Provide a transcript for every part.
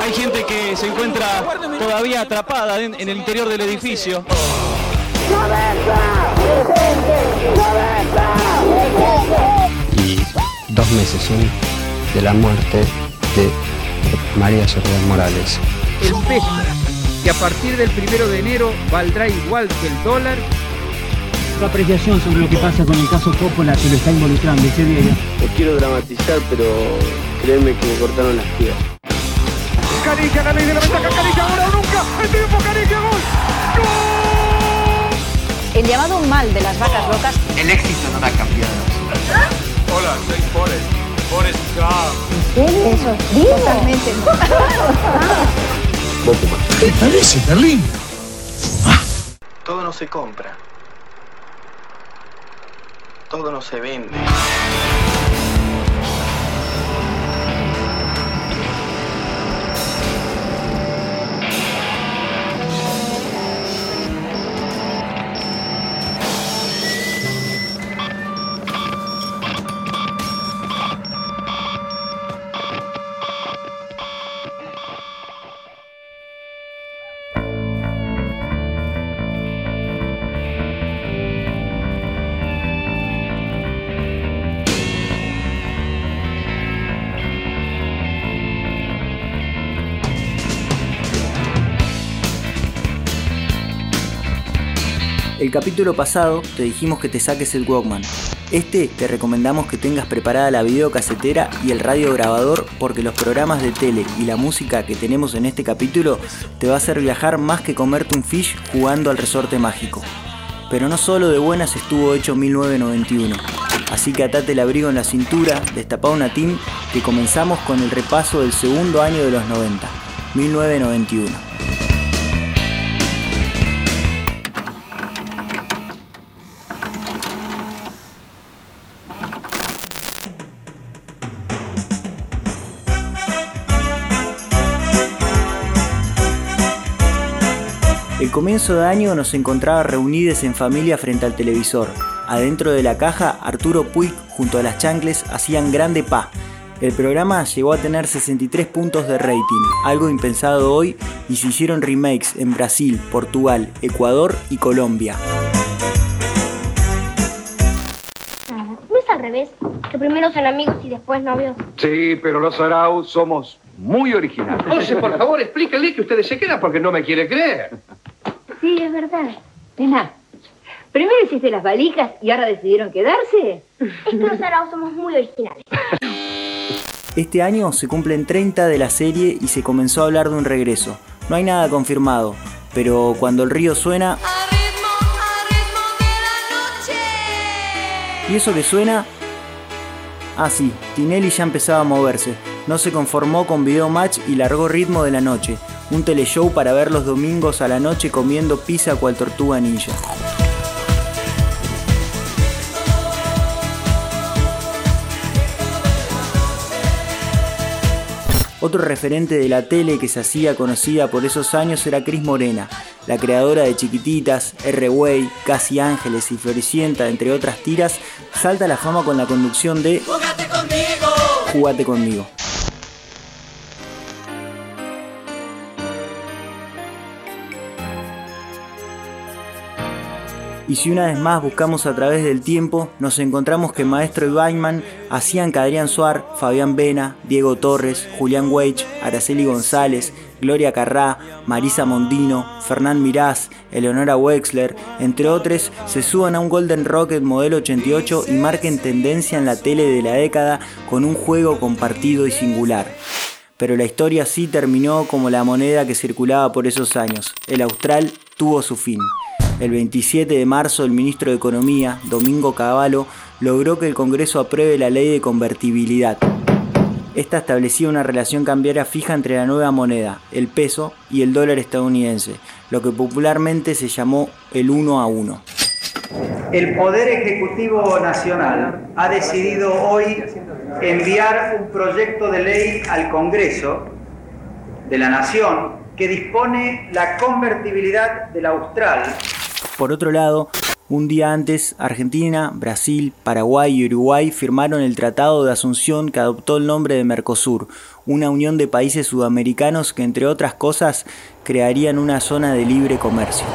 Hay gente que se encuentra todavía atrapada en, en el interior del edificio. y dos meses son de la muerte de María Soledad Morales. el peso, que a partir del primero de enero valdrá igual que el dólar, Tu apreciación sobre lo que pasa con el caso Coppola que lo está involucrando ese día. No quiero dramatizar, pero créeme que me cortaron las piernas. Caricia, la ley de la ventaja, Caricia, ahora o nunca, el gol, llamado mal de las vacas locas El éxito no da cambiado. Hola, soy Forrest. Forrest Gump. totalmente Todo no se compra. Todo no se vende. El capítulo pasado te dijimos que te saques el Walkman. Este te recomendamos que tengas preparada la videocasetera y el radio grabador porque los programas de tele y la música que tenemos en este capítulo te va a hacer viajar más que comerte un fish jugando al resorte mágico. Pero no solo de buenas estuvo hecho 1991. Así que atate el abrigo en la cintura, destapá una team que comenzamos con el repaso del segundo año de los 90, 1991. El comienzo de año nos encontraba reunidos en familia frente al televisor. Adentro de la caja, Arturo Puig junto a las chancles hacían grande pa. El programa llegó a tener 63 puntos de rating, algo impensado hoy, y se hicieron remakes en Brasil, Portugal, Ecuador y Colombia. ¿No es al revés? Que primero son amigos y después novios. Sí, pero los Arau somos muy originales. José, por favor, explíquenle que ustedes se quedan porque no me quiere creer. Sí, es verdad. Nena, primero hiciste las valijas y ahora decidieron quedarse. Es que los araos somos muy originales. Este año se cumplen 30 de la serie y se comenzó a hablar de un regreso. No hay nada confirmado, pero cuando el río suena... ¿Y eso que suena? Ah, sí, Tinelli ya empezaba a moverse. No se conformó con video match y largó ritmo de la noche. Un teleshow para ver los domingos a la noche comiendo pizza cual tortuga ninja. Otro referente de la tele que se hacía conocida por esos años era Cris Morena, la creadora de Chiquititas, R-Way, Casi Ángeles y Floricienta, entre otras tiras, salta a la fama con la conducción de Jugate conmigo. Y si una vez más buscamos a través del tiempo, nos encontramos que Maestro y Weinman hacían que Adrián Suar, Fabián Vena, Diego Torres, Julián Weich, Araceli González, Gloria Carrá, Marisa Mondino, Fernán Mirás, Eleonora Wexler, entre otros, se suban a un Golden Rocket modelo 88 y marquen tendencia en la tele de la década con un juego compartido y singular. Pero la historia sí terminó como la moneda que circulaba por esos años. El Austral tuvo su fin. El 27 de marzo el ministro de Economía, Domingo Cavallo, logró que el Congreso apruebe la ley de convertibilidad. Esta establecía una relación cambiaria fija entre la nueva moneda, el peso, y el dólar estadounidense, lo que popularmente se llamó el 1 a 1. El Poder Ejecutivo Nacional ha decidido hoy enviar un proyecto de ley al Congreso de la Nación que dispone la convertibilidad del austral Por otro lado, Un día antes, Argentina, Brasil, Paraguay y Uruguay firmaron el Tratado de Asunción que adoptó el nombre de Mercosur, una unión de países sudamericanos que, entre otras cosas, crearían una zona de libre comercio.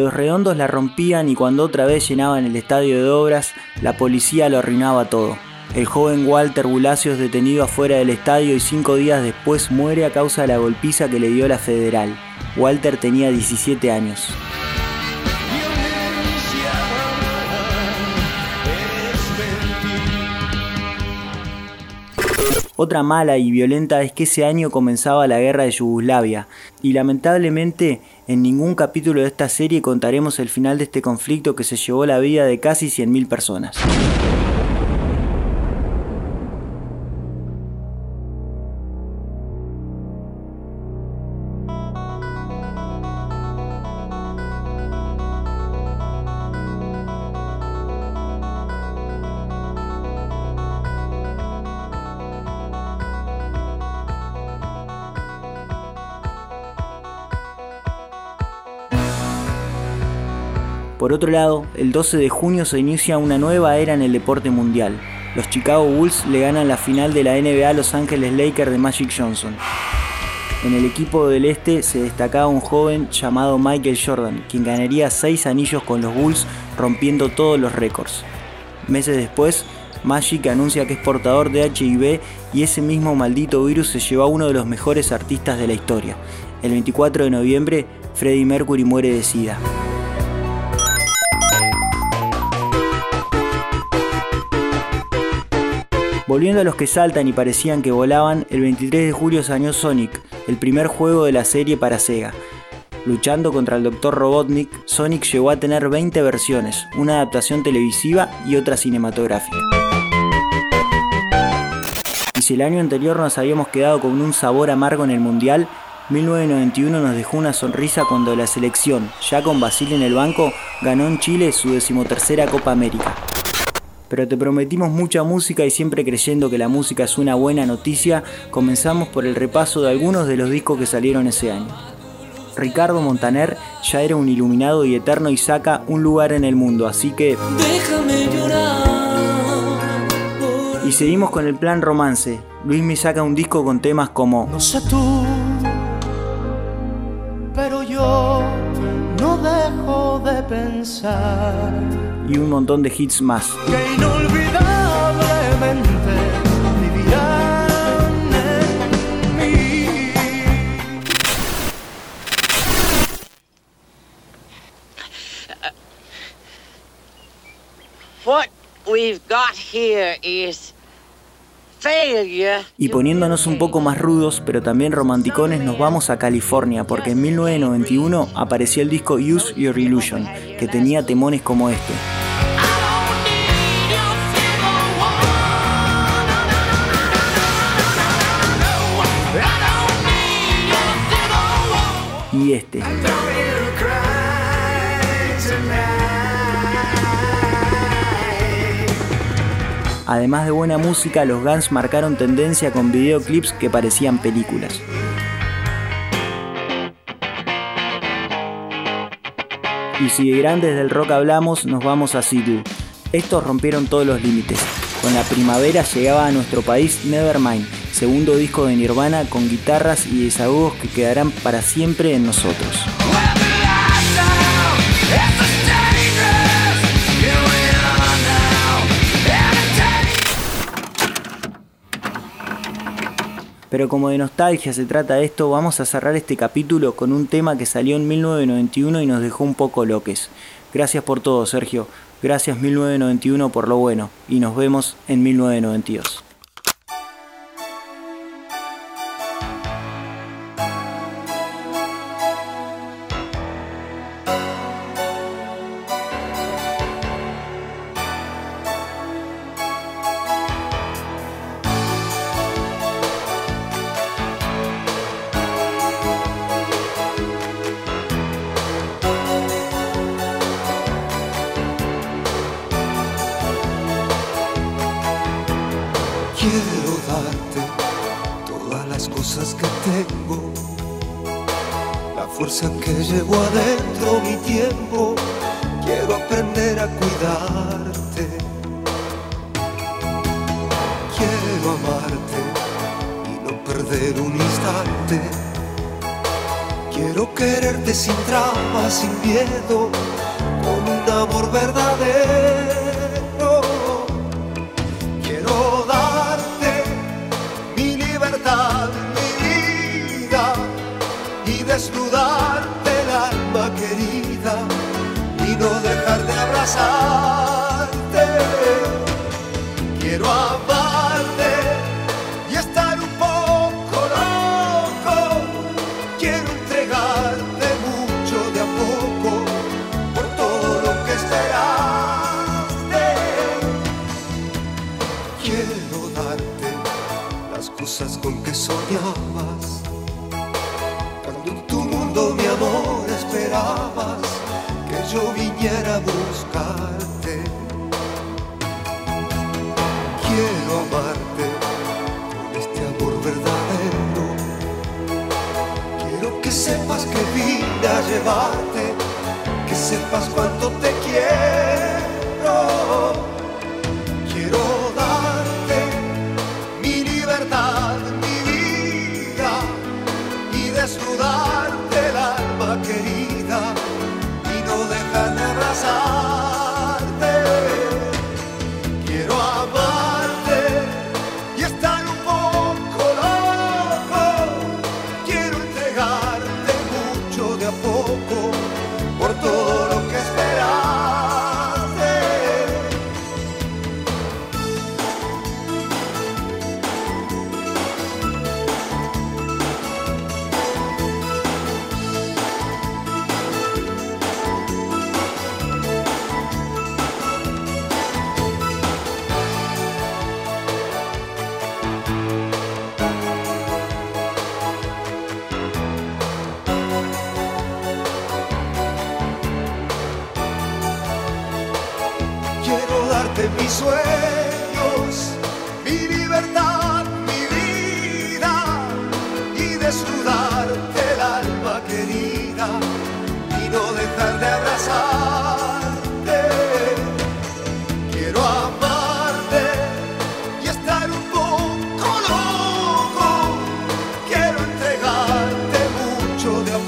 Los redondos la rompían y cuando otra vez llenaban el estadio de obras, la policía lo arruinaba todo. El joven Walter Bulacio es detenido afuera del estadio y cinco días después muere a causa de la golpiza que le dio la federal. Walter tenía 17 años. Otra mala y violenta es que ese año comenzaba la guerra de Yugoslavia, y lamentablemente en ningún capítulo de esta serie contaremos el final de este conflicto que se llevó la vida de casi 100.000 personas. Por otro lado, el 12 de junio se inicia una nueva era en el deporte mundial. Los Chicago Bulls le ganan la final de la NBA a Los Angeles Lakers de Magic Johnson. En el equipo del este se destacaba un joven llamado Michael Jordan, quien ganaría 6 anillos con los Bulls rompiendo todos los récords. Meses después, Magic anuncia que es portador de HIV y ese mismo maldito virus se llevó a uno de los mejores artistas de la historia. El 24 de noviembre, Freddie Mercury muere de SIDA. Volviendo a los que saltan y parecían que volaban, el 23 de julio salió Sonic, el primer juego de la serie para Sega. Luchando contra el Dr. Robotnik, Sonic llegó a tener 20 versiones, una adaptación televisiva y otra cinematográfica. Y si el año anterior nos habíamos quedado con un sabor amargo en el Mundial, 1991 nos dejó una sonrisa cuando la selección, ya con Basile en el banco, ganó en Chile su decimotercera Copa América pero te prometimos mucha música y siempre creyendo que la música es una buena noticia, comenzamos por el repaso de algunos de los discos que salieron ese año. Ricardo Montaner ya era un iluminado y eterno y saca un lugar en el mundo, así que... Déjame llorar. Y seguimos con el plan romance. Luis me saca un disco con temas como... No sé tú, pensar y un montón de hits más. Que inolvidablemente vivirán en mí. What we've got here is y poniéndonos un poco más rudos, pero también romanticones, nos vamos a California, porque en 1991 apareció el disco Use Your Illusion, que tenía temones como este. Y este. Además de buena música, los Guns marcaron tendencia con videoclips que parecían películas. Y si de grandes del rock hablamos, nos vamos a Seattle. Estos rompieron todos los límites. Con la primavera llegaba a nuestro país Nevermind, segundo disco de Nirvana con guitarras y desahogos que quedarán para siempre en nosotros. Pero como de nostalgia se trata esto, vamos a cerrar este capítulo con un tema que salió en 1991 y nos dejó un poco loques. Gracias por todo, Sergio. Gracias 1991 por lo bueno. Y nos vemos en 1992. Fuerza que llevo adentro, mi tiempo. Quiero aprender a cuidarte. Quiero amarte y no perder un instante. Quiero quererte sin trama, sin miedo, con un amor verdadero. Cuando en tu mundo, mi amor, esperabas que yo viniera a buscarte. Quiero amarte con este amor verdadero. Quiero que sepas que vine a llevarte, que sepas cuánto te quiero. Darte mis sueños, mi libertad, mi vida y desnudarte el alma querida y no dejar de abrazarte. Quiero amarte y estar un poco loco. Quiero entregarte mucho de a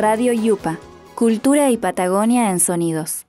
Radio Yupa, Cultura y Patagonia en Sonidos.